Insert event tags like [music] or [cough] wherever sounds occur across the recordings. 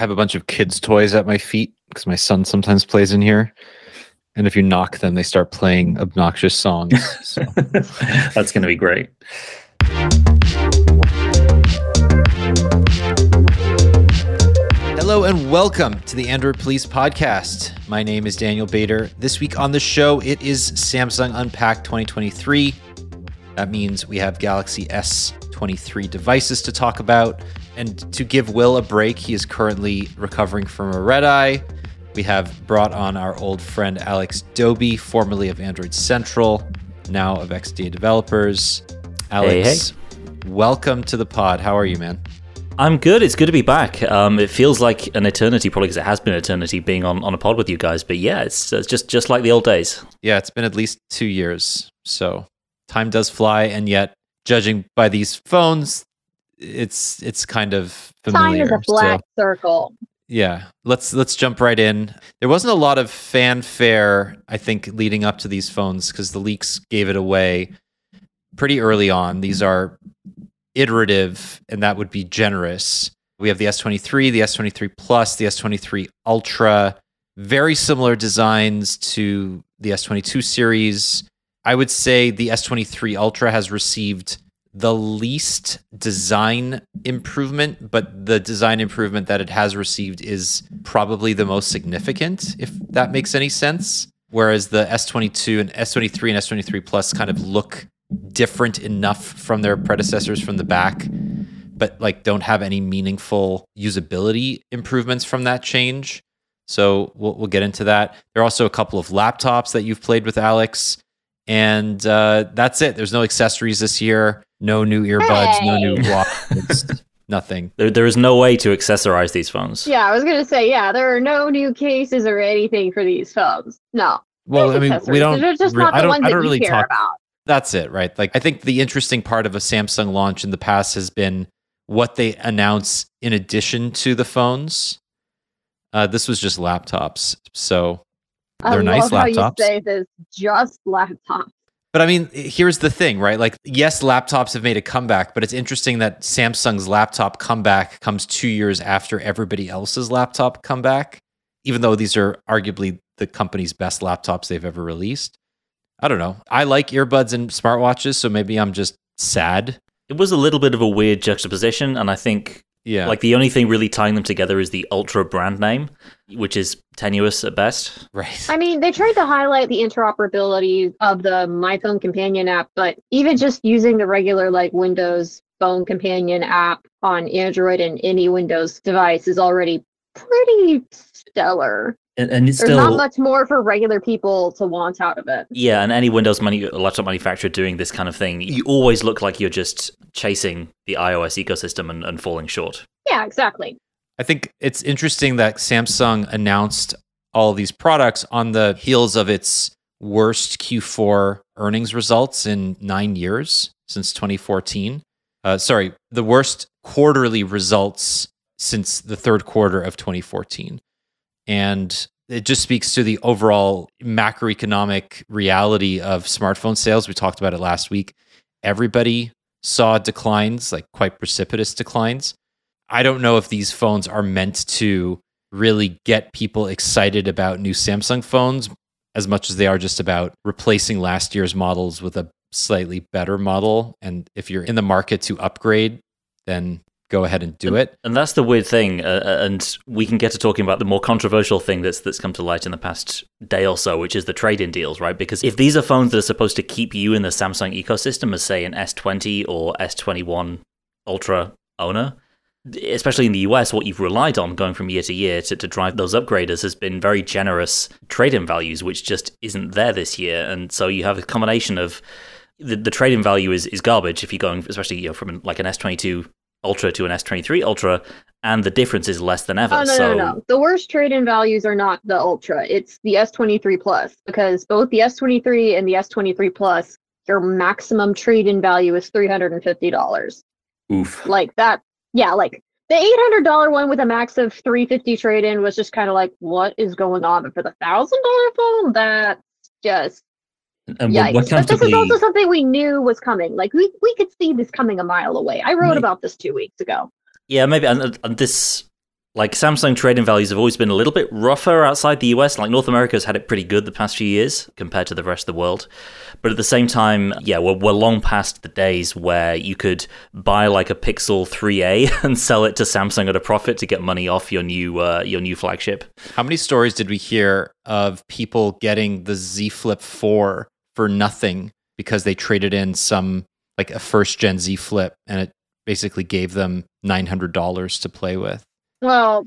I have a bunch of kids' toys at my feet because my son sometimes plays in here. And if you knock them, they start playing obnoxious songs. So. [laughs] That's going to be great. Hello and welcome to the Android Police Podcast. My name is Daniel Bader. This week on the show, it is Samsung Unpacked 2023. That means we have Galaxy S23 devices to talk about. And to give Will a break, he is currently recovering from a red eye. We have brought on our old friend Alex Dobie, formerly of Android Central, now of XDA Developers. Alex, hey. welcome to the pod. How are you, man? I'm good. It's good to be back. Um, it feels like an eternity, probably because it has been an eternity being on, on a pod with you guys. But yeah, it's, it's just just like the old days. Yeah, it's been at least two years. So time does fly, and yet, judging by these phones, it's it's kind of familiar. Time is a black so, circle. Yeah, let's let's jump right in. There wasn't a lot of fanfare, I think, leading up to these phones because the leaks gave it away pretty early on. These are iterative, and that would be generous. We have the S23, the S23 Plus, the S23 Ultra, very similar designs to the S22 series. I would say the S23 Ultra has received the least design improvement, but the design improvement that it has received is probably the most significant, if that makes any sense. Whereas the S22 and S23 and S23 Plus kind of look different enough from their predecessors from the back, but like don't have any meaningful usability improvements from that change. So we'll, we'll get into that. There are also a couple of laptops that you've played with, Alex. And uh, that's it. There's no accessories this year, no new earbuds, hey. no new watches, [laughs] nothing. There, there is no way to accessorize these phones. Yeah, I was going to say, yeah, there are no new cases or anything for these phones. No. Well, I mean, we don't. They're just not the I don't, ones I don't that really care talk, about. That's it, right? Like, I think the interesting part of a Samsung launch in the past has been what they announce in addition to the phones. Uh, this was just laptops, so they're I nice love laptops. How you say this, just laptops. But I mean, here's the thing, right? Like, yes, laptops have made a comeback, but it's interesting that Samsung's laptop comeback comes two years after everybody else's laptop comeback, even though these are arguably the company's best laptops they've ever released. I don't know. I like earbuds and smartwatches, so maybe I'm just sad. It was a little bit of a weird juxtaposition, and I think Yeah. like the only thing really tying them together is the Ultra brand name, which is tenuous at best. right. I mean, they tried to highlight the interoperability of the My Phone Companion app, but even just using the regular like Windows Phone Companion app on Android and any Windows device is already pretty stellar. And, and it's There's still not much more for regular people to want out of it. Yeah, and any Windows manu- laptop manufacturer doing this kind of thing, you always look like you're just chasing the iOS ecosystem and, and falling short. Yeah, exactly. I think it's interesting that Samsung announced all these products on the heels of its worst Q4 earnings results in nine years since 2014. Uh, sorry, the worst quarterly results since the third quarter of 2014. And it just speaks to the overall macroeconomic reality of smartphone sales. We talked about it last week. Everybody saw declines, like quite precipitous declines. I don't know if these phones are meant to really get people excited about new Samsung phones as much as they are just about replacing last year's models with a slightly better model. And if you're in the market to upgrade, then go ahead and do it. And that's the weird thing. Uh, and we can get to talking about the more controversial thing that's that's come to light in the past day or so, which is the trade-in deals, right? Because if these are phones that are supposed to keep you in the Samsung ecosystem, as say an S20 or S21 Ultra owner, especially in the US, what you've relied on going from year to year to, to drive those upgraders has been very generous trade-in values, which just isn't there this year. And so you have a combination of the, the trade-in value is, is garbage if you're going, especially you know, from like an S22 Ultra to an S23 Ultra, and the difference is less than ever. Oh no, so no, no. The worst trade-in values are not the Ultra. It's the S23 Plus because both the S23 and the S23 Plus, your maximum trade-in value is three hundred and fifty dollars. oof. Like that. Yeah, like the eight hundred dollar one with a max of three fifty trade-in was just kind of like, what is going on? But for the thousand dollar phone, that's just And Yikes. what, what comes but this is also something we knew was coming. Like we we could see this coming a mile away. I wrote Right. about this two weeks ago. Yeah, maybe, and, and this like Samsung trading values have always been a little bit rougher outside the US. Like North America has had it pretty good the past few years compared to the rest of the world. But at the same time, yeah, we're, we're long past the days where you could buy like a Pixel 3a [laughs] and sell it to Samsung at a profit to get money off your new uh, your new flagship. How many stories did we hear of people getting the Z Flip 4 for nothing because they traded in some like a first gen Z Flip and it basically gave them $900 to play with? Well,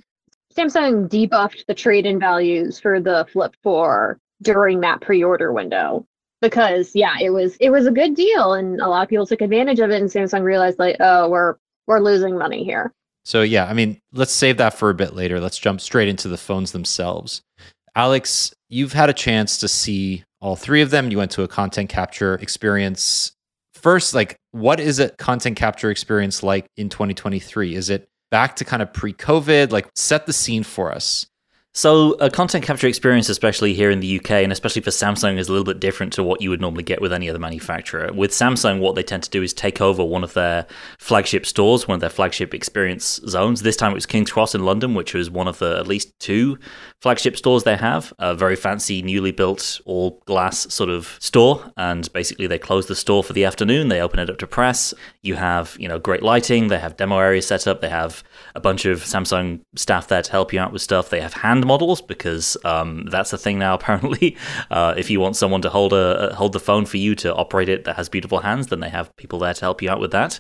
Samsung debuffed the trade-in values for the Flip 4 during that pre-order window because yeah, it was it was a good deal and a lot of people took advantage of it and Samsung realized like, oh, we're we're losing money here. So yeah, I mean, let's save that for a bit later. Let's jump straight into the phones themselves. Alex, you've had a chance to see all three of them. You went to a content capture experience. First, like what is a content capture experience like in 2023? Is it back to kind of pre COVID? Like, set the scene for us. So, a content capture experience, especially here in the UK and especially for Samsung, is a little bit different to what you would normally get with any other manufacturer. With Samsung, what they tend to do is take over one of their flagship stores, one of their flagship experience zones. This time it was King's Cross in London, which was one of the at least two flagship stores they have. A very fancy, newly built, all glass sort of store. And basically, they close the store for the afternoon, they open it up to press. You have, you know, great lighting, they have demo areas set up, they have a bunch of Samsung staff there to help you out with stuff. They have hand hand models because um, that's a thing now. [laughs] Apparently, uh, if you want someone to hold a hold the phone for you to operate it that has beautiful hands, then they have people there to help you out with that.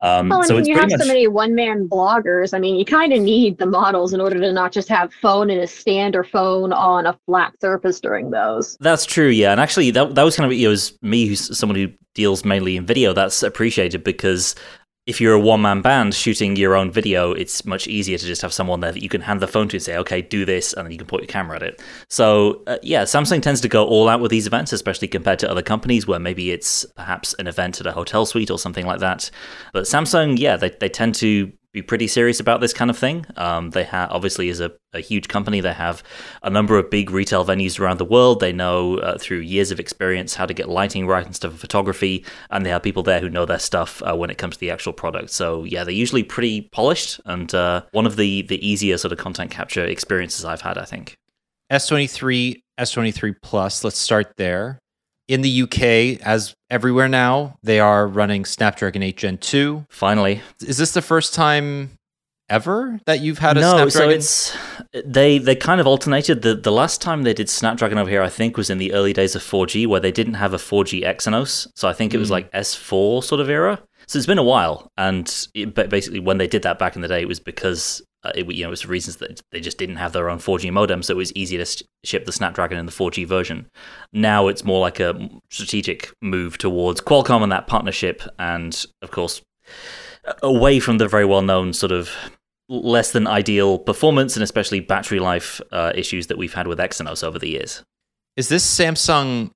Um, well, I so mean, you have much... so many one man bloggers. I mean, you kind of need the models in order to not just have phone in a stand or phone on a flat surface during those. That's true, yeah. And actually, that that was kind of it was me, who's someone who deals mainly in video. That's appreciated because if you're a one man band shooting your own video, it's much easier to just have someone there that you can hand the phone to and say, okay, do this, and then you can point your camera at it. So, uh, yeah, Samsung tends to go all out with these events, especially compared to other companies where maybe it's perhaps an event at a hotel suite or something like that. But Samsung, yeah, they, they tend to be pretty serious about this kind of thing. Um, they have obviously is a, a, huge company. They have a number of big retail venues around the world. They know uh, through years of experience how to get lighting right and stuff for photography, and they have people there who know their stuff uh, when it comes to the actual product. So yeah, they're usually pretty polished and uh, one of the the easier sort of content capture experiences I've had. I think. S23, S23 Plus. Let's start there in the UK, as everywhere now, they are running Snapdragon 8 Gen 2. Finally. Is this the first time ever that you've had a no, Snapdragon? so it's they they kind of alternated. The the last time they did Snapdragon over here, I think, was in the early days of 4G, where they didn't have a 4G Exynos. So I think it was mm. like S4 sort of era. So it's been a while, and it, basically when they did that back in the day, it was because uh, it, you know, it was for reasons that they just didn't have their own 4G modem, so it was easy to ship the Snapdragon in the 4G version. Now it's more like a strategic move towards Qualcomm and that partnership, and of course, away from the very well known sort of less than ideal performance and especially battery life uh, issues that we've had with Exynos over the years. Is this Samsung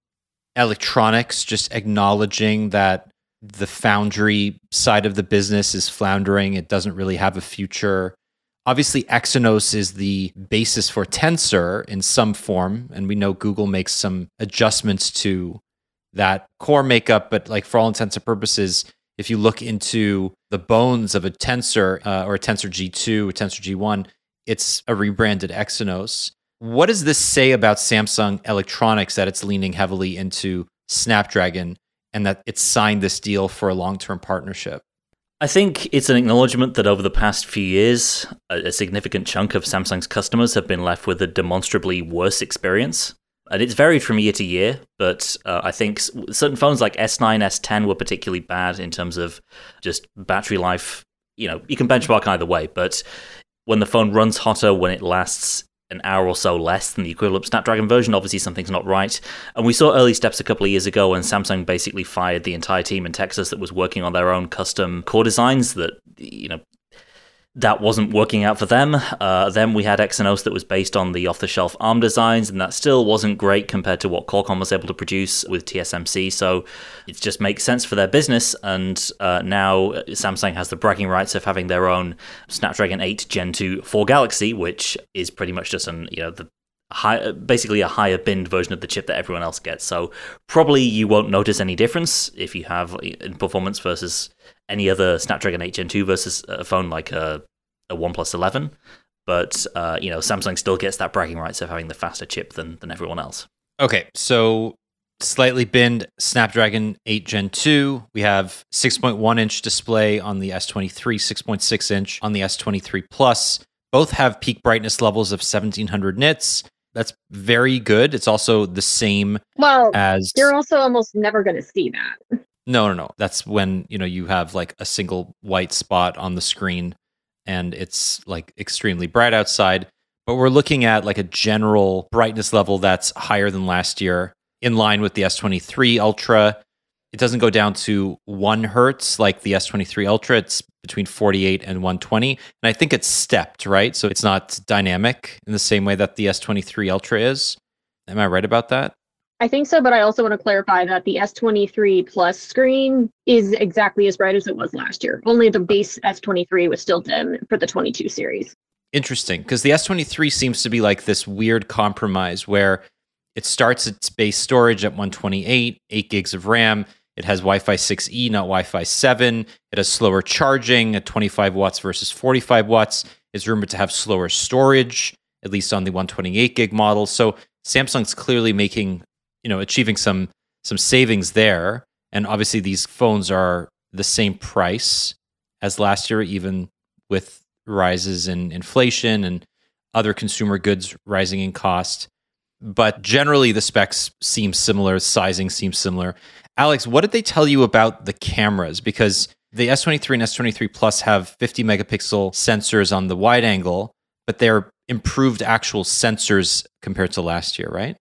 Electronics just acknowledging that the foundry side of the business is floundering? It doesn't really have a future Obviously, Exynos is the basis for Tensor in some form, and we know Google makes some adjustments to that core makeup. But like for all intents and purposes, if you look into the bones of a Tensor uh, or a Tensor G2 or Tensor G1, it's a rebranded Exynos. What does this say about Samsung Electronics that it's leaning heavily into Snapdragon and that it's signed this deal for a long term partnership? I think it's an acknowledgement that over the past few years, a, significant chunk of Samsung's customers have been left with a demonstrably worse experience. And it's varied from year to year, but uh, I think certain phones like S9, S10 were particularly bad in terms of just battery life. You know, you can benchmark either way, but when the phone runs hotter, when it lasts an hour or so less than the equivalent Snapdragon version. Obviously, something's not right. And we saw early steps a couple of years ago when Samsung basically fired the entire team in Texas that was working on their own custom core designs that, you know, that wasn't working out for them. Uh, then we had Exynos that was based on the off the shelf ARM designs, and that still wasn't great compared to what Qualcomm was able to produce with TSMC. So it just makes sense for their business. And uh, now Samsung has the bragging rights of having their own Snapdragon 8 Gen 2 for Galaxy, which is pretty much just an, you know, the high, basically a higher binned version of the chip that everyone else gets. So probably you won't notice any difference if you have in performance versus any other Snapdragon 8 Gen 2 versus a phone like a, a OnePlus 11. but uh, you know, Samsung still gets that bragging rights of having the faster chip than than everyone else. Okay, so slightly binned Snapdragon 8 Gen 2. We have 6.1 inch display on the S23, 6.6 inch on the S23 Plus. Both have peak brightness levels of 1700 nits. That's very good. It's also the same Well, as you're also almost never going to see that. No, no, no. That's when, you know, you have like a single white spot on the screen and it's like extremely bright outside. But we're looking at like a general brightness level that's higher than last year, in line with the S23 Ultra. It doesn't go down to one hertz like the S23 Ultra. It's between 48 and 120. And I think it's stepped, right? So it's not dynamic in the same way that the S23 Ultra is. Am I right about that? I think so, but I also want to clarify that the S23 Plus screen is exactly as bright as it was last year. Only the base S23 was still dim for the 22 series. Interesting, because the S23 seems to be like this weird compromise where it starts its base storage at 128, 8 gigs of RAM. It has Wi Fi 6E, not Wi Fi 7. It has slower charging at 25 watts versus 45 watts. It's rumored to have slower storage, at least on the 128 gig model. So Samsung's clearly making you know achieving some some savings there. And obviously these phones are the same price as last year even with rises in inflation and other consumer goods rising in cost. But generally the specs seem similar sizing seems similar. Alex what did they tell you about the cameras? Because the s23 and s23 plus have 50 megapixel sensors on the wide angle but they're improved actual sensors compared to last year right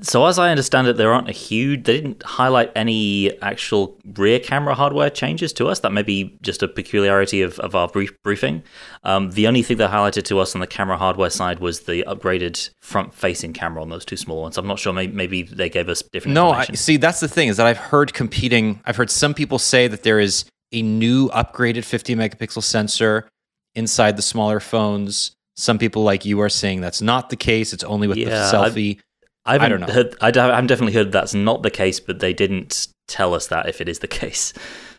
so as I understand it, there aren't a huge. They didn't highlight any actual rear camera hardware changes to us. That may be just a peculiarity of, of our brief briefing. Um, the only thing they highlighted to us on the camera hardware side was the upgraded front-facing camera on those two small ones. I'm not sure. Maybe, maybe they gave us different. No, I, see that's the thing is that I've heard competing. I've heard some people say that there is a new upgraded 50 megapixel sensor inside the smaller phones. Some people like you are saying that's not the case. It's only with Yeah, the selfie. I I don't know. Heard, I I've definitely heard that's not the case, but they didn't tell us that if it is the [laughs] case.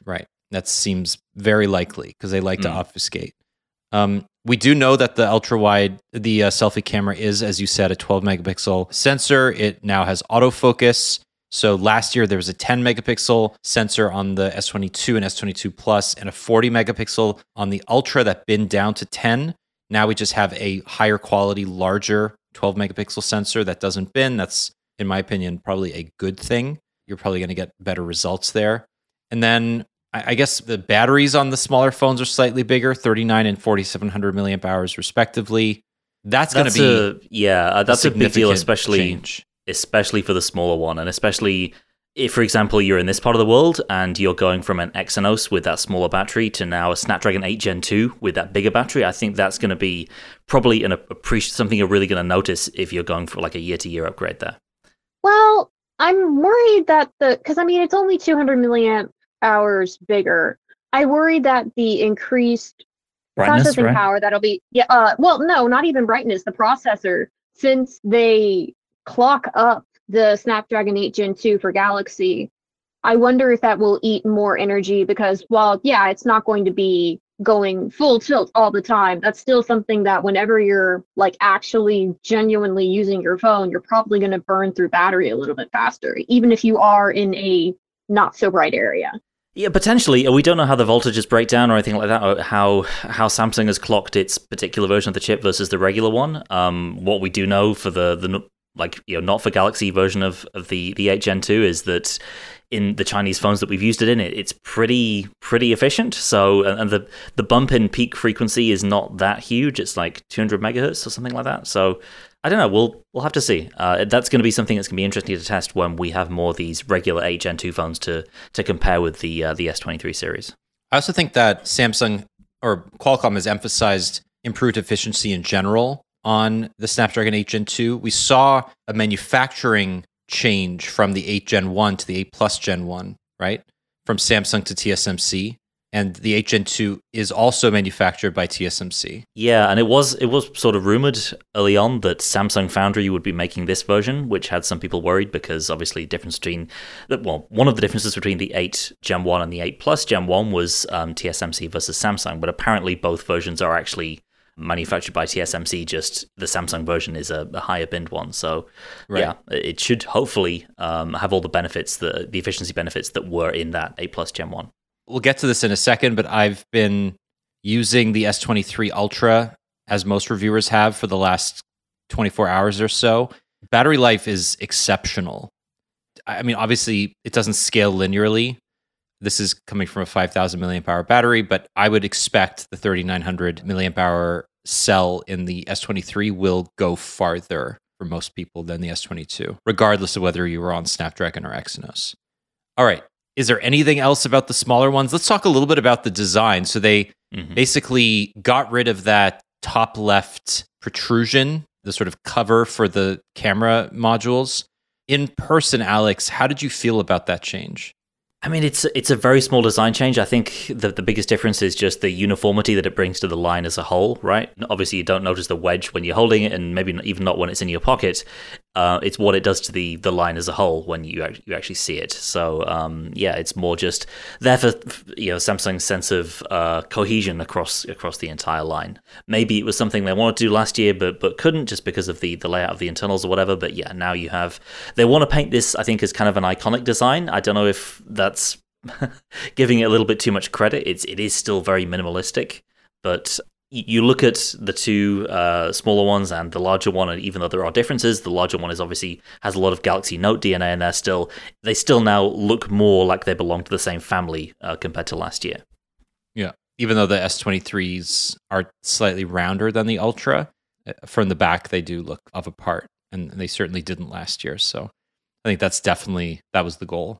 Right. That seems very likely because they like to Mm. obfuscate. Um, we do know that the ultra wide, the uh, selfie camera is, as you said, a 12 megapixel sensor. It now has autofocus. So last year there was a 10 megapixel sensor on the S22 and S22 Plus, and a 40 megapixel on the Ultra that been down to 10. Now we just have a higher quality, larger 12 megapixel sensor that doesn't bin. That's, in my opinion, probably a good thing. You're probably going to get better results there. And then I guess the batteries on the smaller phones are slightly bigger, 39 and 4700 milliamp hours respectively. That's, going to be a, yeah, uh, that's a big deal, especially change. especially for the smaller one, and especially if, for example, you're in this part of the world and you're going from an Exynos with that smaller battery to now a Snapdragon 8 Gen 2 with that bigger battery. I think that's going to be probably an appreci- something you're really going to notice if you're going for like a year to year upgrade there. Well, I'm worried that the because I mean it's only 200 milliamp hours bigger. I worry that the increased processing power that'll be yeah uh well no not even brightness the processor since they clock up the Snapdragon 8 Gen 2 for Galaxy. I wonder if that will eat more energy because while yeah it's not going to be going full tilt all the time that's still something that whenever you're like actually genuinely using your phone you're probably going to burn through battery a little bit faster even if you are in a not so bright area Yeah, potentially. We don't know how the voltages break down or anything like that. Or how how Samsung has clocked its particular version of the chip versus the regular one. Um, what we do know for the the like you know not for Galaxy version of, of the the 8 Gen 2 is that in the Chinese phones that we've used it in, it it's pretty pretty efficient. So and, the the bump in peak frequency is not that huge. It's like 200 megahertz or something like that. So I don't know. We'll we'll have to see. Uh, that's going to be something that's going to be interesting to test when we have more of these regular 8 Gen 2 phones to to compare with the uh, the S23 series. I also think that Samsung or Qualcomm has emphasized improved efficiency in general on the Snapdragon 8 Gen 2. We saw a manufacturing change from the 8 Gen 1 to the 8 Plus Gen 1, right? From Samsung to TSMC. And the 8 Gen 2 is also manufactured by TSMC. Yeah, and it was it was sort of rumored early on that Samsung Foundry would be making this version, which had some people worried because obviously difference between that well, one of the differences between the 8 Gen 1 and the 8 Plus Gen 1 was um, TSMC versus Samsung, but apparently both versions are actually manufactured by TSMC. Just the Samsung version is a, a higher binned one. So Right. yeah, it should hopefully um, have all the benefits, the the efficiency benefits that were in that 8 Plus Gen 1. We'll get to this in a second, but I've been using the S23 Ultra as most reviewers have for the last 24 hours or so. Battery life is exceptional. I mean, obviously, it doesn't scale linearly. This is coming from a 5,000 milliamp hour battery, but I would expect the 3,900 milliamp hour cell in the S23 will go farther for most people than the S22, regardless of whether you were on Snapdragon or Exynos. All right. Is there anything else about the smaller ones? Let's talk a little bit about the design. So they Mhm. basically got rid of that top left protrusion, the sort of cover for the camera modules. In person, Alex, how did you feel about that change? I mean, it's it's a very small design change. I think the the biggest difference is just the uniformity that it brings to the line as a whole, right? Obviously, you don't notice the wedge when you're holding it, and maybe even not when it's in your pocket. Uh, it's what it does to the the line as a whole when you act- you actually see it. So um, yeah, it's more just there for you know Samsung's sense of uh, cohesion across across the entire line. Maybe it was something they wanted to do last year, but but couldn't just because of the the layout of the internals or whatever. But yeah, now you have they want to paint this. I think as kind of an iconic design. I don't know if that's [laughs] giving it a little bit too much credit. It's it is still very minimalistic, but you look at the two uh, smaller ones and the larger one, and even though there are differences, the larger one is obviously has a lot of Galaxy Note DNA, and they're still they still now look more like they belong to the same family uh, compared to last year. Yeah. Even though the S23s are slightly rounder than the Ultra, uh, from the back they do look of a part, and they certainly didn't last year. So I think that's definitely that was the goal.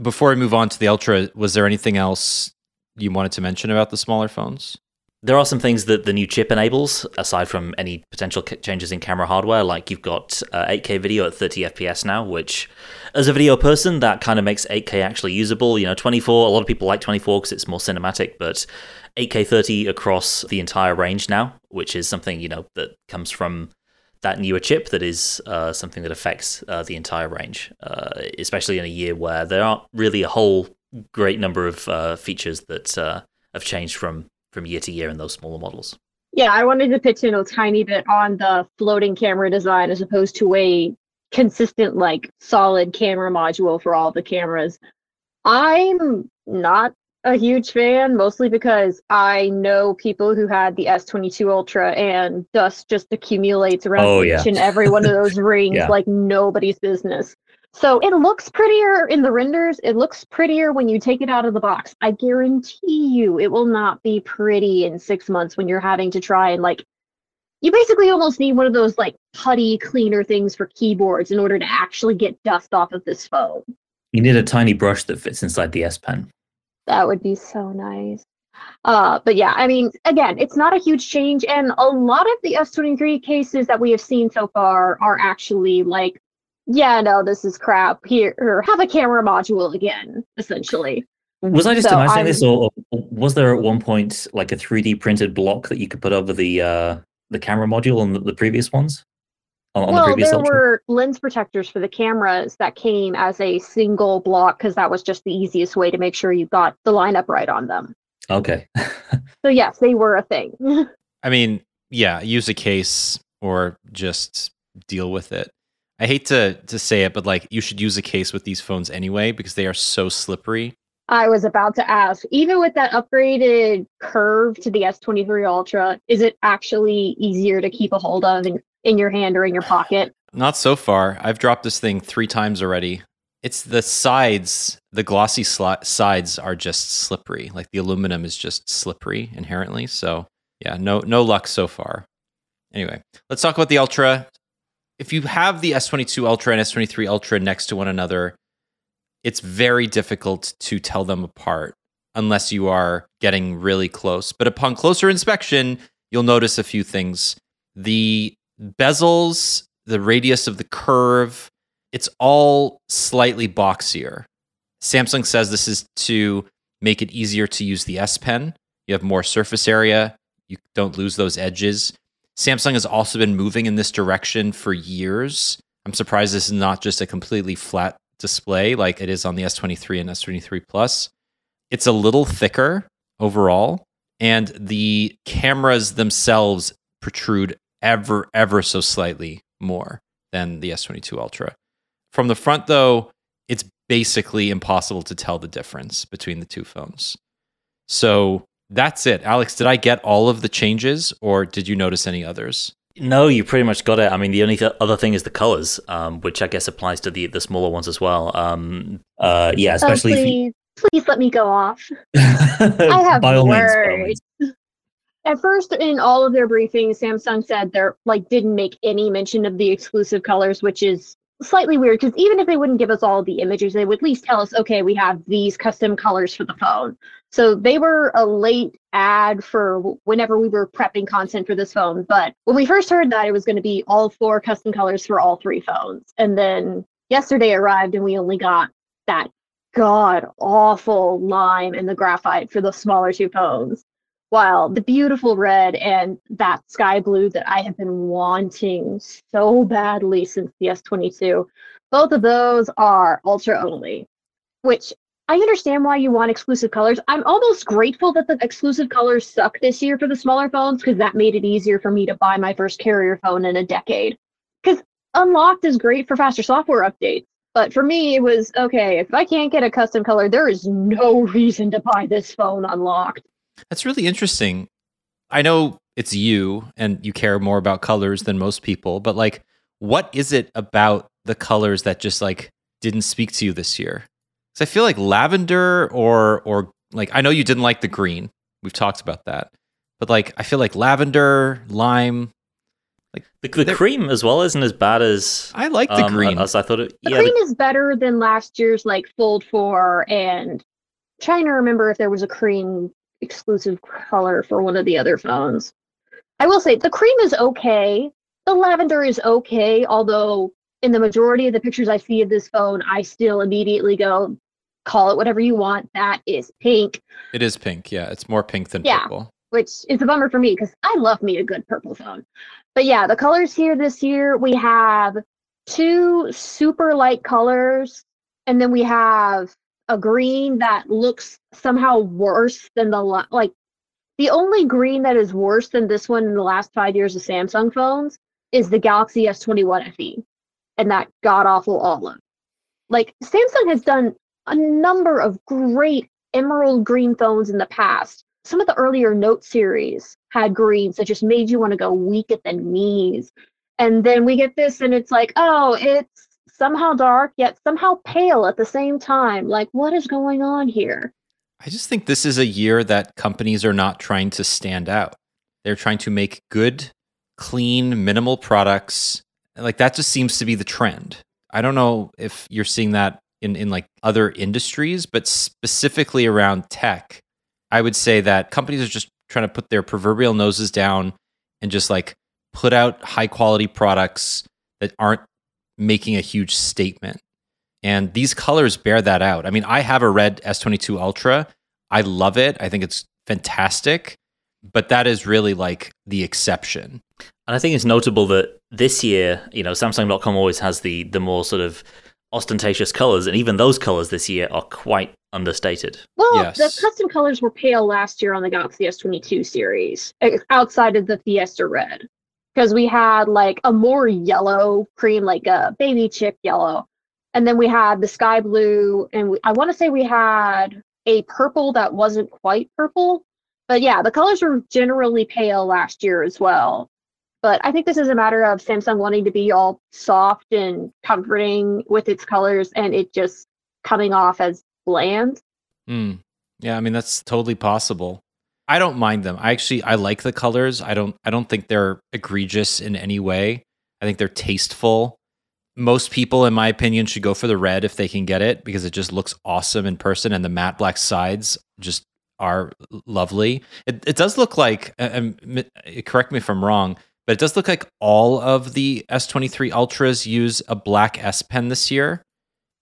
Before I move on to the Ultra, was there anything else you wanted to mention about the smaller phones? There are some things that the new chip enables, aside from any potential changes in camera hardware. Like you've got uh, 8K video at 30 FPS now, which, as a video person, that kind of makes 8K actually usable. You know, 24. A lot of people like 24 because it's more cinematic, but 8K 30 across the entire range now, which is something you know that comes from that newer chip that is uh, something that affects uh, the entire range, uh, especially in a year where there aren't really a whole great number of uh, features that uh, have changed from from year to year in those smaller models. Yeah, I wanted to pitch in a tiny bit on the floating camera design as opposed to a consistent, like, solid camera module for all the cameras. I'm not a huge fan, mostly because I know people who had the S22 Ultra and dust just accumulates around Oh, each yeah. and every one of those [laughs] rings Yeah. like nobody's business. So it looks prettier in the renders. It looks prettier when you take it out of the box. I guarantee you it will not be pretty in six months when you're having to try and like you basically almost need one of those like putty cleaner things for keyboards in order to actually get dust off of this phone. You need a tiny brush that fits inside the S Pen. That would be so nice. Uh, but yeah, I mean, again, it's not a huge change, and a lot of the S23 cases that we have seen so far are actually like, yeah, no, this is crap. Here, or have a camera module again, essentially. Was I just So imagining I'm- this, or, or was there at one point like a 3D printed block that you could put over the uh, the camera module on the, the previous ones? On, on the well, previous there Ultra? were lens protectors for the cameras that came as a single block because that was just the easiest way to make sure you got the lineup right on them. Okay. [laughs] So yes, they were a thing. [laughs] I mean, yeah, use a case or just deal with it. I hate to to say it, but like you should use a case with these phones anyway because they are so slippery. I was about to ask, even with that upgraded curve to the S23 Ultra, is it actually easier to keep a hold of in, in your hand or in your pocket? Not so far. I've dropped this thing three times already. It's the sides, the glossy sli- sides are just slippery. Like the aluminum is just slippery inherently. So yeah, no no luck so far. Anyway, let's talk about the Ultra. If you have the S22 Ultra and S23 Ultra next to one another, it's very difficult to tell them apart unless you are getting really close. But upon closer inspection, you'll notice a few things. The bezels, the radius of the curve, it's all slightly boxier. Samsung says this is to make it easier to use the S Pen. You have more surface area, you don't lose those edges. Samsung has also been moving in this direction for years. I'm surprised this is not just a completely flat display like it is on the S23 and S23 Plus. It's a little thicker overall. and the cameras themselves protrude ever ever so slightly more than the S22 Ultra. From the front though, it's basically impossible to tell the difference between the two phones. So that's it. Alex, did I get all of the changes or did you notice any others? No, you pretty much got it. I mean, the only th- other thing is the colors, um, which I guess applies to the the smaller ones as well. Um, uh, yeah, especially oh, if please, please let me go off. [laughs] I have by all means, by all words. means. At first, in all of their briefings, Samsung said they're like didn't make any mention of the exclusive colors, which is slightly weird because even if they wouldn't give us all the images, they would at least tell us, okay, we have these custom colors for the phone. So they were a late ad for whenever we were prepping content for this phone. But when we first heard that it was going to be all four custom colors for all three phones, and then yesterday arrived and we only got that god awful lime and the graphite for the smaller two phones. While the beautiful red and that sky blue that I have been wanting so badly since the S22, both of those are ultra only, which I understand why you want exclusive colors. I'm almost grateful that the exclusive colors suck this year for the smaller phones because that made it easier for me to buy my first carrier phone in a decade. Because unlocked is great for faster software updates. But for me, it was okay, if I can't get a custom color, there is no [laughs] reason to buy this phone unlocked. That's really interesting. I know it's you and you care more about colors than most people, but like what is it about the colors that just like didn't speak to you this year? Cuz I feel like lavender or or like I know you didn't like the green. We've talked about that. But like I feel like lavender, lime, like The, the cream as well isn't as bad as I like the um, green. as I thought it. The yeah, cream is better than last year's like Fold 4 and trying to remember if there was a cream exclusive color for one of the other phones. I will say the cream is okay. The lavender is okay, although in the majority of the pictures I see of this phone, I still immediately go, call it whatever you want. That is pink, it is pink. Yeah, it's more pink than Yeah. purple. which is a bummer for me because I love me a good purple phone. But yeah, the colors here this year we have two super light colors, and then we have a green that looks somehow worse than the like the only green that is worse than this one in the last five years of Samsung phones is the Galaxy S21 FE and that god awful olive. Like Samsung has done a number of great emerald green phones in the past. Some of the earlier Note series had greens that just made you want to go weak at the knees. And then we get this, and it's like, oh, it's somehow dark, yet somehow pale at the same time. Like, what is going on here? I just think this is a year that companies are not trying to stand out. They're trying to make good, clean, minimal products. Like that just seems to be the trend. I don't know if you're seeing that in, in like other industries, but specifically around tech, I would say that companies are just trying to put their proverbial noses down and just like put out high quality products that aren't making a huge statement. And these colors bear that out. I mean, I have a red S22 Ultra. I love it. I think it's fantastic. But that is really like the exception. And I think it's notable that this year, you know, Samsung.com always has the the more sort of ostentatious colors, and even those colors this year are quite understated. Well, Yes. the custom colors were pale last year on the Galaxy S22 series, eh, outside of the Fiesta Red, because we had like a more yellow cream, like a baby chip yellow, and then we had the sky blue, and we, I want to say we had a purple that wasn't quite purple, but yeah, the colors were generally pale last year as well. But I think this is a matter of Samsung wanting to be all soft and comforting with its colors, and it just coming off as bland. Hmm. Yeah, I mean that's totally possible. I don't mind them. I actually I like the colors. I don't I don't think they're egregious in any way. I think they're tasteful. Most people in my opinion should go for the red if they can get it because it just looks awesome in person and the matte black sides just are lovely. It it does look like correct me if I'm wrong, but it does look like all of the S23 Ultras use a black S Pen this year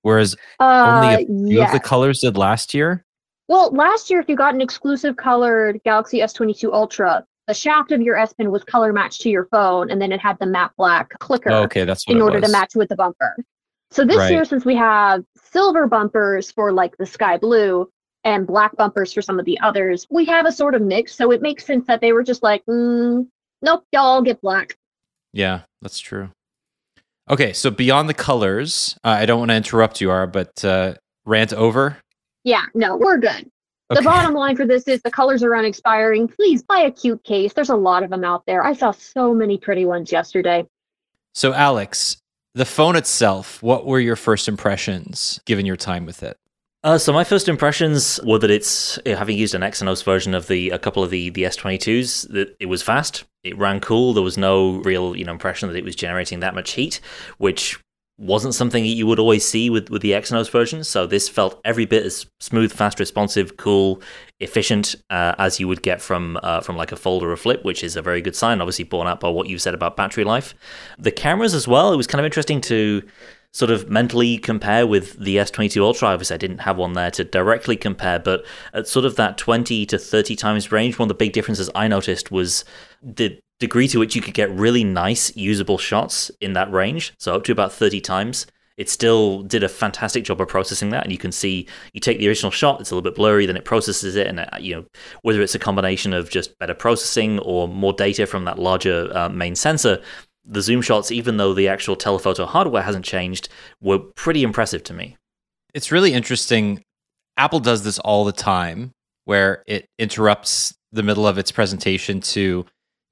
whereas Uh, only a few yeah. of the colors did last year. Well, last year, if you got an exclusive colored Galaxy S22 Ultra, the shaft of your S Pen was color matched to your phone, and then it had the matte black clicker Oh, okay, that's in order was. to match with the bumper. So this Right. year, since we have silver bumpers for like the sky blue, and black bumpers for some of the others. We have a sort of mix, so it makes sense that they were just like, mm, nope, y'all get black. Yeah, that's true. Okay, so beyond the colors, uh, I don't want to interrupt you, Ara, but uh, rant over. Yeah, no, we're good. The bottom line for this is the colors are unexpiring. Please buy a cute case. There's a lot of them out there. I saw so many pretty ones yesterday. So, Alex, the phone itself, what were your first impressions given your time with it? Uh, so my first impressions were that it's uh, having used an Exynos version of the a couple of the the S22s that it was fast, it ran cool. There was no real you know impression that it was generating that much heat, which wasn't something that you would always see with with the Exynos version. So this felt every bit as smooth, fast, responsive, cool, efficient uh, as you would get from uh, from like a fold or a flip, which is a very good sign. Obviously, borne out by what you've said about battery life. The cameras as well. It was kind of interesting to sort of mentally compare with the S22 Ultra. Obviously, I didn't have one there to directly compare, but at sort of that 20 to 30 times range, one of the big differences I noticed was the degree to which you could get really nice, usable shots in that range. So up to about 30 times. It still did a fantastic job of processing that, and you can see you take the original shot; it's a little bit blurry, then it processes it, and uh, you know whether it's a combination of just better processing or more data from that larger uh, main sensor, the zoom shots, even though the actual telephoto hardware hasn't changed, were pretty impressive to me. It's really interesting. Apple does this all the time where it interrupts the middle of its presentation to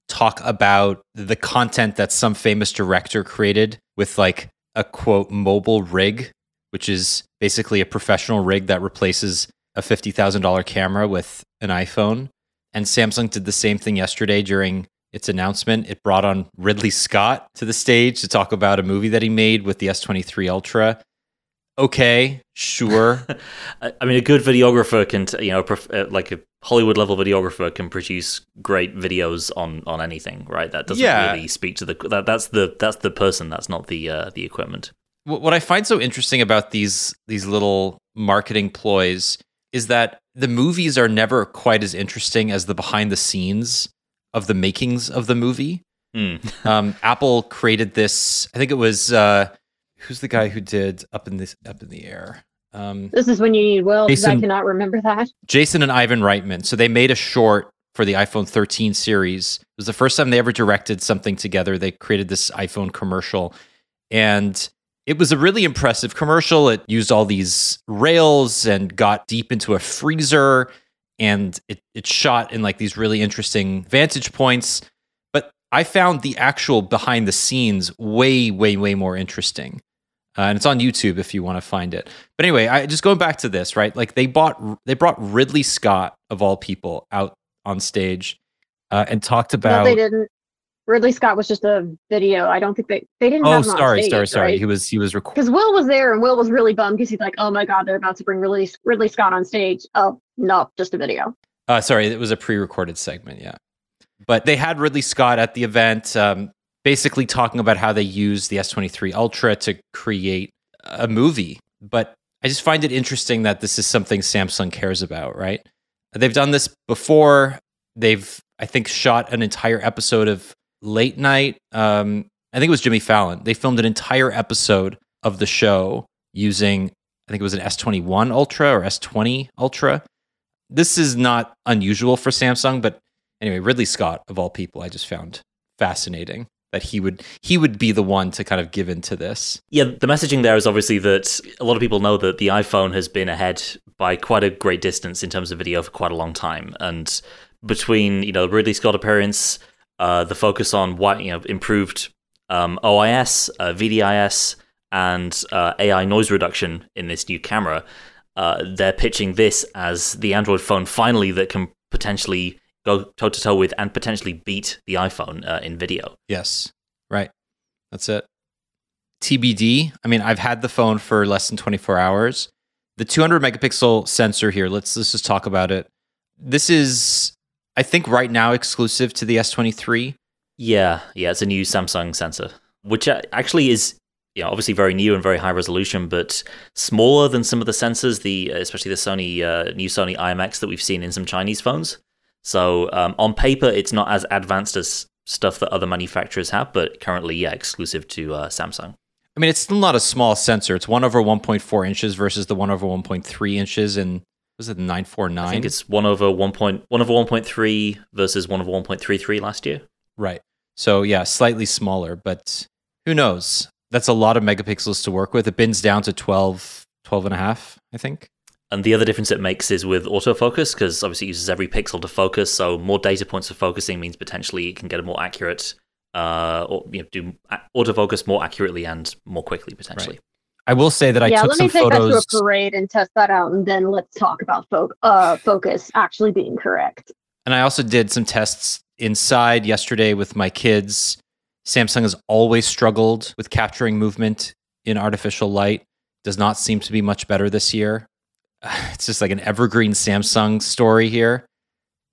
talk about the content that some famous director created with like a quote mobile rig, which is basically a professional rig that replaces a $50,000 camera with an iPhone. And Samsung did the same thing yesterday during its announcement. It brought on Ridley Scott to the stage to talk about a movie that he made with the S23 Ultra. Okay, sure. [laughs] I mean, a good videographer can, t- you know, prof- uh, like a Hollywood level videographer can produce great videos on on anything, right? That doesn't Yeah. really speak to the that, that's the that's the person, that's not the uh, the equipment. Wh- what I find so interesting about these these little marketing ploys is that the movies are never quite as interesting as the behind the scenes of the makings of the movie. Hmm. [laughs] Um, Apple created this. I think it was uh, who's the guy who did up in this up in the air. Um, This is when you need Will, because I cannot remember that. Jason and Ivan Reitman. So they made a short for the iPhone 13 series. It was the first time they ever directed something together. They created this iPhone commercial. And it was a really impressive commercial. It used all these rails and got deep into a freezer. And it, it shot in like these really interesting vantage points. But I found the actual behind the scenes way, way, way more interesting. Uh, and it's on YouTube if you want to find it. But anyway, I just going back to this, right? Like they bought, they brought Ridley Scott of all people out on stage uh, and talked about. No, they didn't. Ridley Scott was just a video. I don't think they they didn't. oh, have him on sorry, stage, sorry, sorry. right? He was he was recording. Because Will was there, and Will was really bummed because he's like, "Oh my God, they're about to bring Ridley Ridley Scott on stage." Oh no, just a video. Uh, sorry, it was a pre-recorded segment. Yeah, but they had Ridley Scott at the event, um, basically talking about how they use the S23 Ultra to create a movie. But I just find it interesting that this is something Samsung cares about. Right? They've done this before. They've, I think, shot an entire episode of Late Night. Um, I think it was Jimmy Fallon. They filmed an entire episode of the show using, I think it was an S21 Ultra or S20 Ultra this is not unusual for Samsung, but anyway, Ridley Scott of all people, I just found fascinating that he would he would be the one to kind of give into this. Yeah, the messaging there is obviously that a lot of people know that the iPhone has been ahead by quite a great distance in terms of video for quite a long time, and between you know the Ridley Scott appearance, uh, the focus on what you know improved um, OIS, uh, VDIS, and uh, AI noise reduction in this new camera, uh, they're pitching this as the Android phone finally that can potentially go toe to toe with and potentially beat the iPhone uh, in video. Yes, right. That's it. TBD. I mean, I've had the phone for less than 24 hours. The 200 megapixel sensor here. Let's let's just talk about it. This is, I think, right now exclusive to the S23. Yeah, yeah, it's a new Samsung sensor, which actually is you know, obviously very new and very high resolution, but smaller than some of the sensors, the especially the Sony uh, new Sony IMX that we've seen in some Chinese phones. So um, on paper, it's not as advanced as stuff that other manufacturers have, but currently, yeah, exclusive to uh, Samsung. I mean, it's still not a small sensor. It's one over 1.4 inches versus the one over 1.3 inches in Was it 949? I think it's one over one point one over one point three versus one over one point three three last year. Right. So yeah, slightly smaller, but who knows? That's a lot of megapixels to work with. It bins down to 12, 12 and a half, I think. And the other difference it makes is with autofocus, because obviously it uses every pixel to focus. So more data points for focusing means potentially it can get a more accurate, uh, or you know, do autofocus more accurately and more quickly potentially. Right. I will say that I yeah, took let me take photos. that to a parade and test that out, and then let's talk about fo- uh, focus actually being correct. And I also did some tests inside yesterday with my kids. Samsung has always struggled with capturing movement in artificial light. Does not seem to be much better this year. [sighs] It's just like an evergreen Samsung story here.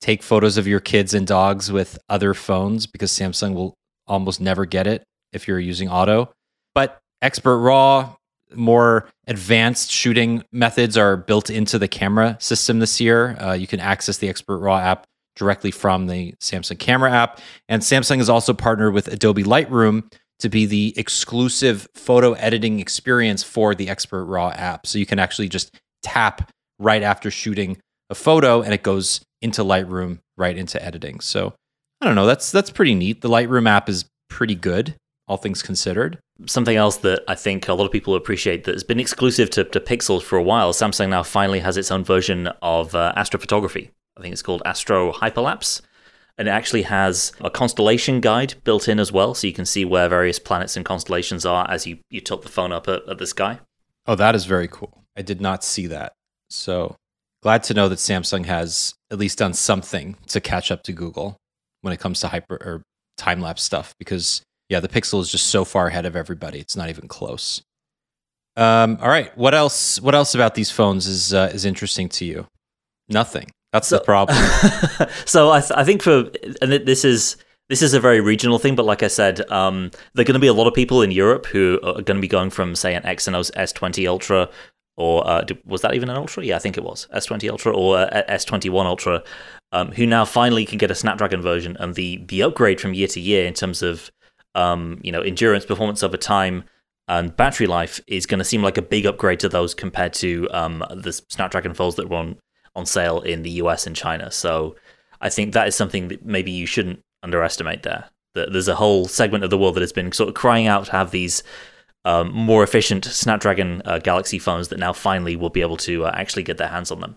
Take photos of your kids and dogs with other phones because Samsung will almost never get it if you're using auto. But Expert RAW, more advanced shooting methods are built into the camera system this year. Uh, you can access the Expert RAW app directly from the Samsung camera app. And Samsung has also partnered with Adobe Lightroom to be the exclusive photo editing experience for the Expert RAW app. So you can actually just tap right after shooting a photo and it goes into Lightroom right into editing. So I don't know, that's that's pretty neat. The Lightroom app is pretty good, all things considered. Something else that I think a lot of people appreciate that has been exclusive to, to Pixels for a while. Samsung now finally has its own version of uh, astrophotography. I think it's called Astro Hyperlapse. And it actually has a constellation guide built in as well, so you can see where various planets and constellations are as you, you tilt the phone up at, at the sky. Oh, that is very cool. I did not see that. So glad to know that Samsung has at least done something to catch up to Google when it comes to hyper or time lapse stuff because yeah, the Pixel is just so far ahead of everybody. It's not even close. Um, all right, what else? What else about these phones is uh, is interesting to you? Nothing. That's So- the problem. [laughs] so I, th- I think for and this is this is a very regional thing, but like I said, um, there are going to be a lot of people in Europe who are going to be going from say an Exynos S20 Ultra or uh, was that even an Ultra? Yeah, I think it was S20 Ultra or uh, S21 Ultra, um, who now finally can get a Snapdragon version, and the the upgrade from year to year in terms of um, you know endurance, performance over time. And battery life is going to seem like a big upgrade to those compared to um, the Snapdragon phones that were on on sale in the US and China. So I think that is something that maybe you shouldn't underestimate there. That there's a whole segment of the world that has been sort of crying out to have these um, more efficient Snapdragon uh, Galaxy phones that now finally will be able to uh, actually get their hands on them.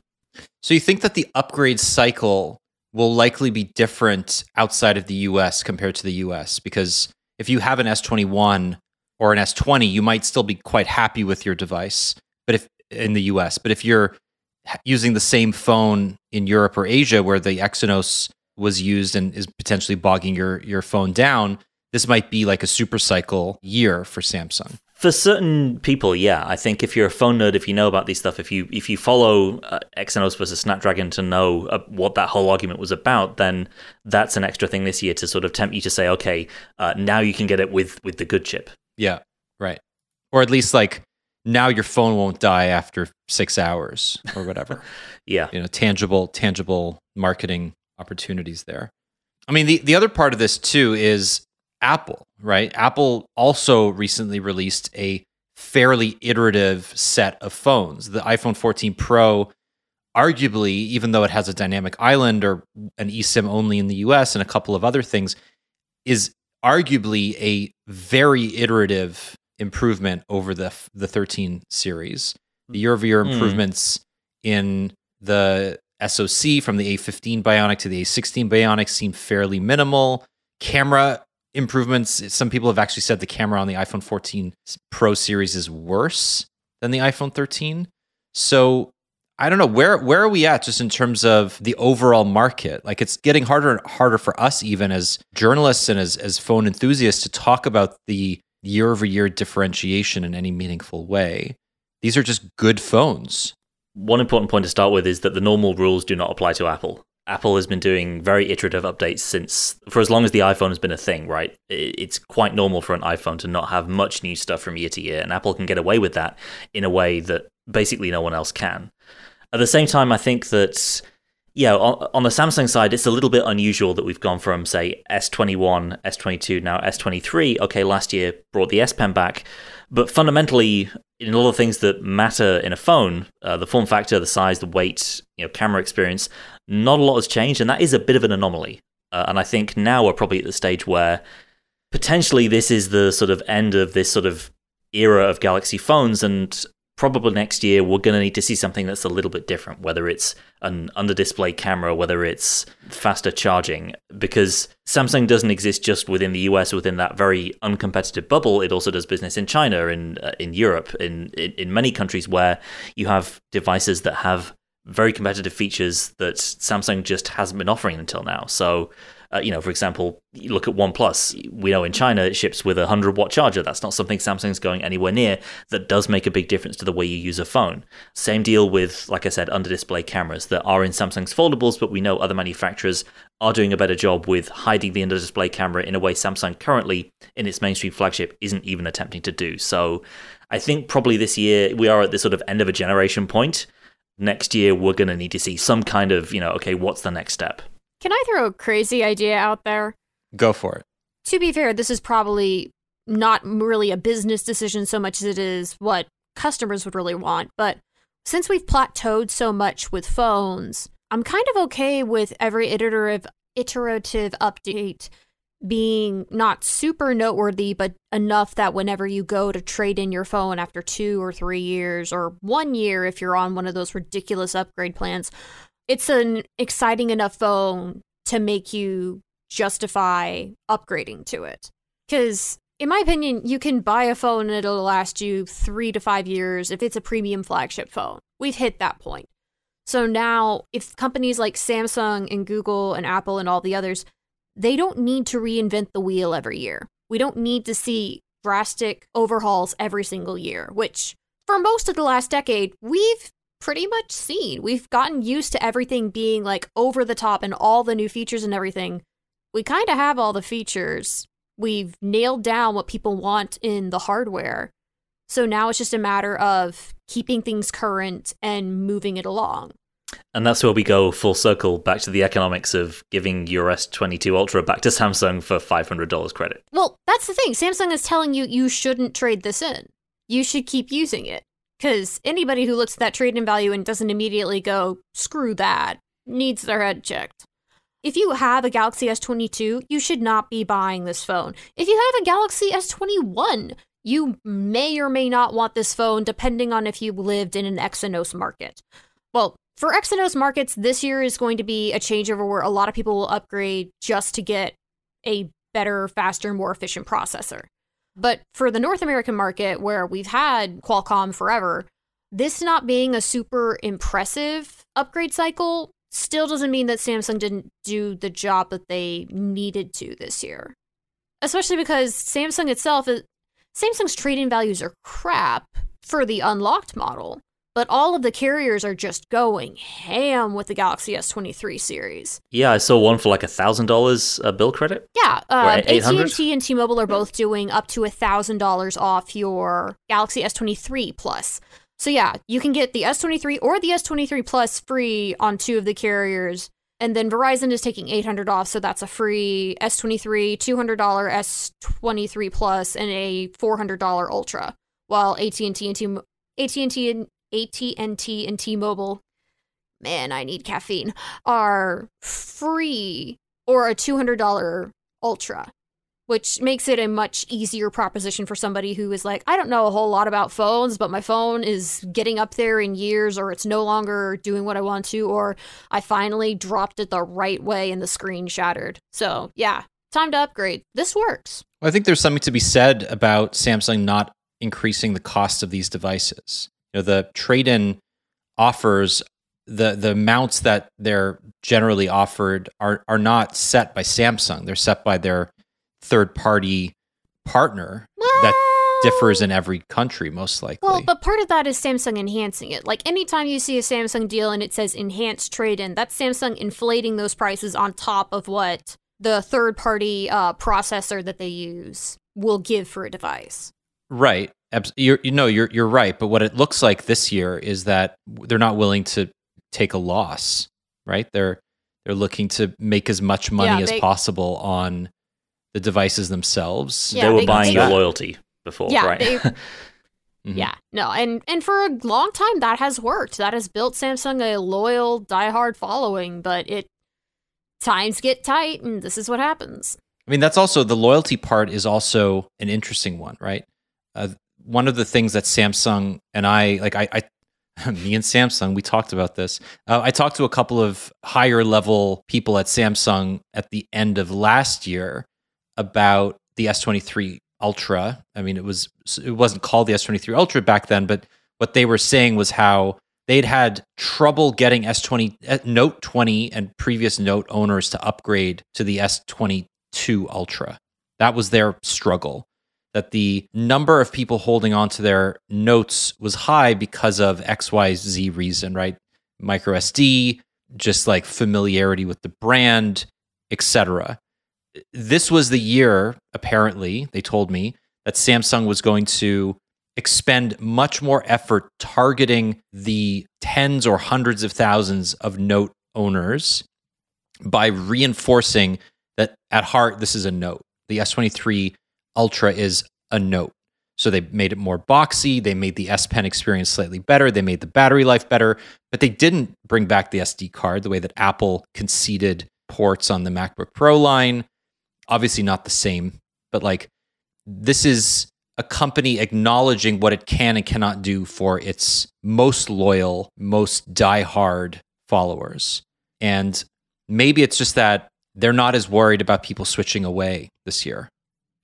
so you think that the upgrade cycle will likely be different outside of the US compared to the US because if you have an S21 or an S20, you might still be quite happy with your device, but if in the US, but if you're using the same phone in Europe or Asia where the Exynos was used and is potentially bogging your your phone down, this might be like a super cycle year for Samsung. For certain people, yeah, I think if you're a phone nerd, if you know about these stuff, if you if you follow uh, Exynos versus Snapdragon to know uh, what that whole argument was about, then that's an extra thing this year to sort of tempt you to say, okay, uh, now you can get it with with the good chip. Yeah, right. Or at least like now your phone won't die after 6 hours or whatever. [laughs] Yeah, you know tangible tangible marketing opportunities there i mean the, the other part of this too is apple right apple also recently released a fairly iterative set of phones the iphone 14 pro arguably even though it has a dynamic island or an esim only in the us and a couple of other things is arguably a very iterative improvement over the the 13 series the year over year Hmm. improvements in the SoC from the A15 Bionic to the A16 Bionic seem fairly minimal. Camera improvements, some people have actually said the camera on the iPhone 14 Pro series is worse than the iPhone 13. So I don't know where where are we at just in terms of the overall market? Like it's getting harder and harder for us even as journalists and as as phone enthusiasts to talk about the year over year differentiation in any meaningful way. These are just good phones. one important point to start with is that the normal rules do not apply to Apple. Apple has been doing very iterative updates since for as long as the iPhone has been a thing, right? It's quite normal for an iPhone to not have much new stuff from year to year, and Apple can get away with that in a way that basically no one else can. At the same time, I think that Yeah, on, on the Samsung side, it's a little bit unusual that we've gone from, say, S21, S22, now S23. Okay, last year brought the S Pen back. But fundamentally, in all the things that matter in a phone, uh, the form factor, the size, the weight, you know, camera experience, not a lot has changed, and that is a bit of an anomaly. Uh, and I think now we're probably at the stage where potentially this is the sort of end of this sort of era of Galaxy phones, and probably next year we're going to need to see something that's a little bit different, whether it's an under display camera, whether it's faster charging, because Samsung doesn't exist just within the US, within that very uncompetitive bubble. It also does business in China, in, uh, in Europe, in, in, in many countries where you have devices that have very competitive features that Samsung just hasn't been offering until now. So uh, you know, for example, you look at OnePlus. We know in China it ships with a 100 watt charger. That's not something Samsung's going anywhere near. That does make a big difference to the way you use a phone. Same deal with, like I said, under display cameras that are in Samsung's foldables, but we know other manufacturers are doing a better job with hiding the under display camera in a way Samsung currently, in its mainstream flagship, isn't even attempting to do. So I think probably this year we are at this sort of end of a generation point. Next year, we're going to need to see some kind of, you know, okay, what's the next step? Can I throw a crazy idea out there? Go for it. To be fair, this is probably not really a business decision so much as it is what customers would really want. But since we've plateaued so much with phones, I'm kind of okay with every iterative iterative update being not super noteworthy, but enough that whenever you go to trade in your phone after two or three years, or one year if you're on one of those ridiculous upgrade plans, it's an exciting enough phone to make you justify upgrading to it. Because, in my opinion, you can buy a phone and it'll last you three to five years if it's a premium flagship phone. We've hit that point. So now, if companies like Samsung and Google and Apple and all the others, they don't need to reinvent the wheel every year. We don't need to see drastic overhauls every single year, which for most of the last decade, we've pretty much seen. We've gotten used to everything being like over the top and all the new features and everything. We kind of have all the features. We've nailed down what people want in the hardware. So now it's just a matter of keeping things current and moving it along. And that's where we go full circle back to the economics of giving your S22 Ultra back to Samsung for $500 credit. Well, that's the thing. Samsung is telling you you shouldn't trade this in. You should keep using it. Because anybody who looks at that trade in value and doesn't immediately go, screw that, needs their head checked. If you have a Galaxy S22, you should not be buying this phone. If you have a Galaxy S21, you may or may not want this phone depending on if you lived in an Exynos market. Well, for Exynos markets, this year is going to be a changeover where a lot of people will upgrade just to get a better, faster, more efficient processor. But for the North American market, where we've had Qualcomm forever, this not being a super impressive upgrade cycle still doesn't mean that Samsung didn't do the job that they needed to this year. Especially because Samsung itself is Samsung's trading values are crap for the unlocked model. But all of the carriers are just going ham with the Galaxy S23 series. Yeah, I saw one for like a thousand dollars bill credit. Yeah, uh, AT&T and T-Mobile are both doing up to a thousand dollars off your Galaxy S23 Plus. So yeah, you can get the S23 or the S23 Plus free on two of the carriers, and then Verizon is taking 800 off, so that's a free S23, $200 S23 Plus, and a $400 Ultra. While AT&T and T AT&T and AT&T and T-Mobile, man, I need caffeine, are free or a $200 Ultra, which makes it a much easier proposition for somebody who is like, I don't know a whole lot about phones, but my phone is getting up there in years, or it's no longer doing what I want to, or I finally dropped it the right way and the screen shattered. So, yeah, time to upgrade. This works. I think there's something to be said about Samsung not increasing the cost of these devices. Know, the trade-in offers the the amounts that they're generally offered are are not set by Samsung. They're set by their third party partner well, that differs in every country most likely. Well, but part of that is Samsung enhancing it. Like anytime you see a Samsung deal and it says enhanced trade in, that's Samsung inflating those prices on top of what the third party uh, processor that they use will give for a device. Right. You're, you know, you're you're right. But what it looks like this year is that they're not willing to take a loss right? They're they're looking to make as much money Yeah, as possible on the devices themselves. Yeah, they were they- buying they- your loyalty before, Yeah, right? they- [laughs] Mhm. Yeah, no, and and for a long time that has worked. That has built Samsung a loyal, diehard following. But it times get tight, and this is what happens. I mean, that's also the loyalty part is also an interesting one, right? Uh, one of the things that Samsung and I like, I, I [laughs] me and Samsung, we talked about this. Uh, I talked to a couple of higher level people at Samsung at the end of last year about the S23 Ultra. I mean, it was it wasn't called the S23 Ultra back then, but what they were saying was how they'd had trouble getting S20 uh, Note 20 and previous Note owners to upgrade to the S22 Ultra. That was their struggle. That the number of people holding onto their notes was high because of XYZ reason, right? Micro SD, just like familiarity with the brand, etc. This was the year, apparently, they told me, that Samsung was going to expend much more effort targeting the tens or hundreds of thousands of note owners by reinforcing that at heart this is a note. The S23 Ultra is a note. So they made it more boxy, they made the S Pen experience slightly better, they made the battery life better, but they didn't bring back the SD card the way that Apple conceded ports on the MacBook Pro line. Obviously not the same, but like this is a company acknowledging what it can and cannot do for its most loyal, most diehard followers. And maybe it's just that they're not as worried about people switching away this year.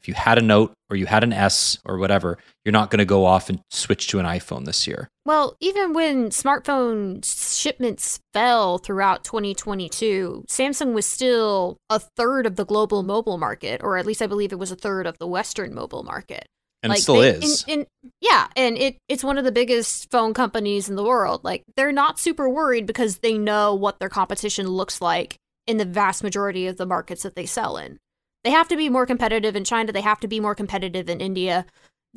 If you had a Note or you had an S or whatever, you're not going to go off and switch to an iPhone this year. Well, even when smartphone shipments fell throughout 2022, Samsung was still a third of the global mobile market, or at least I believe it was a third of the Western mobile market. And it still they- is. in- yeah, and it it's one of the biggest phone companies in the world. Like they're not super worried because they know what their competition looks like in the vast majority of the markets that they sell in. They have to be more competitive in China. They have to be more competitive in India.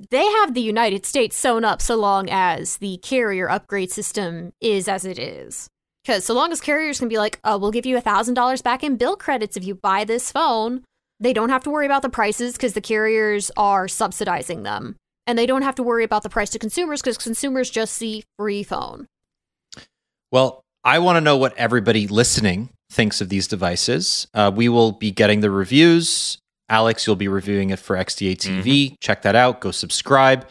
They have the United States sewn up so long as the carrier upgrade system is as it is. Because so long as carriers can be like, oh, we'll give you a $1,000 back in bill credits if you buy this phone, they don't have to worry about the prices because the carriers are subsidizing them. And they don't have to worry about the price to consumers because consumers just see free phone. Well, I want to know what everybody listening thinks of these devices. Uh, we will be getting the reviews. Alex, you'll be reviewing it for XDA TV. Check that out. Go subscribe.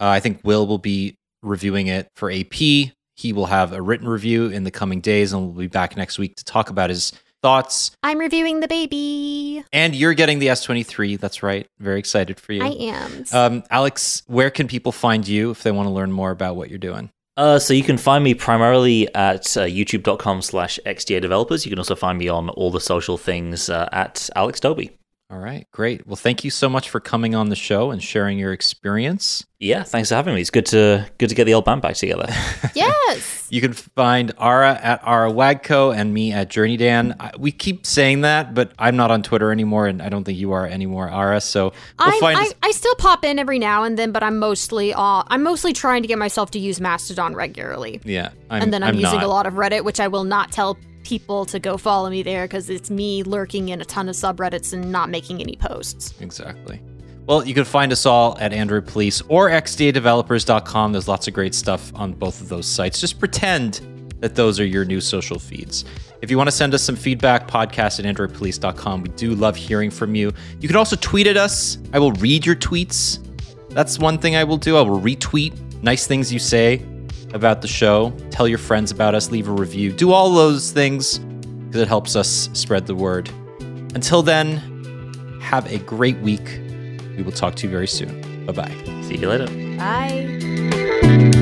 Uh, I think Will will be reviewing it for AP. He will have a written review in the coming days, and we'll be back next week to talk about his thoughts. I'm reviewing the baby. And you're getting the S23. That's right. Very excited for you. I am. Um, Alex, where can people find you if they want to learn more about what you're doing? Uh, so you can find me primarily at uh, youtube.com slash xda developers. You can also find me on all the social things uh, at Alex Dobie. All right, great. Well, thank you so much for coming on the show and sharing your experience. Yeah, thanks for having me. It's good to good to get the old band back together. [laughs] yes. You can find Ara at Ara Wagco and me at Journey Dan. I, we keep saying that, but I'm not on Twitter anymore, and I don't think you are anymore, Ara. So we'll I'm, find. I, I still pop in every now and then, but I'm mostly uh, I'm mostly trying to get myself to use Mastodon regularly. yeah, I'm, and then I'm, using not. a lot of Reddit, which I will not tell people to go follow me there because it's me lurking in a ton of subreddits and not making any posts. Exactly. Well, you can find us all at Android Police or xdadevelopers.com. There's lots of great stuff on both of those sites. Just pretend that those are your new social feeds. If you want to send us some feedback, podcast at androidpolice.com. We do love hearing from you. You can also tweet at us. I will read your tweets. That's one thing I will do. I will retweet nice things you say about the show. Tell your friends about us. Leave a review. Do all those things because it helps us spread the word. Until then, have a great week. We will talk to you very soon. Bye bye. See you later. Bye.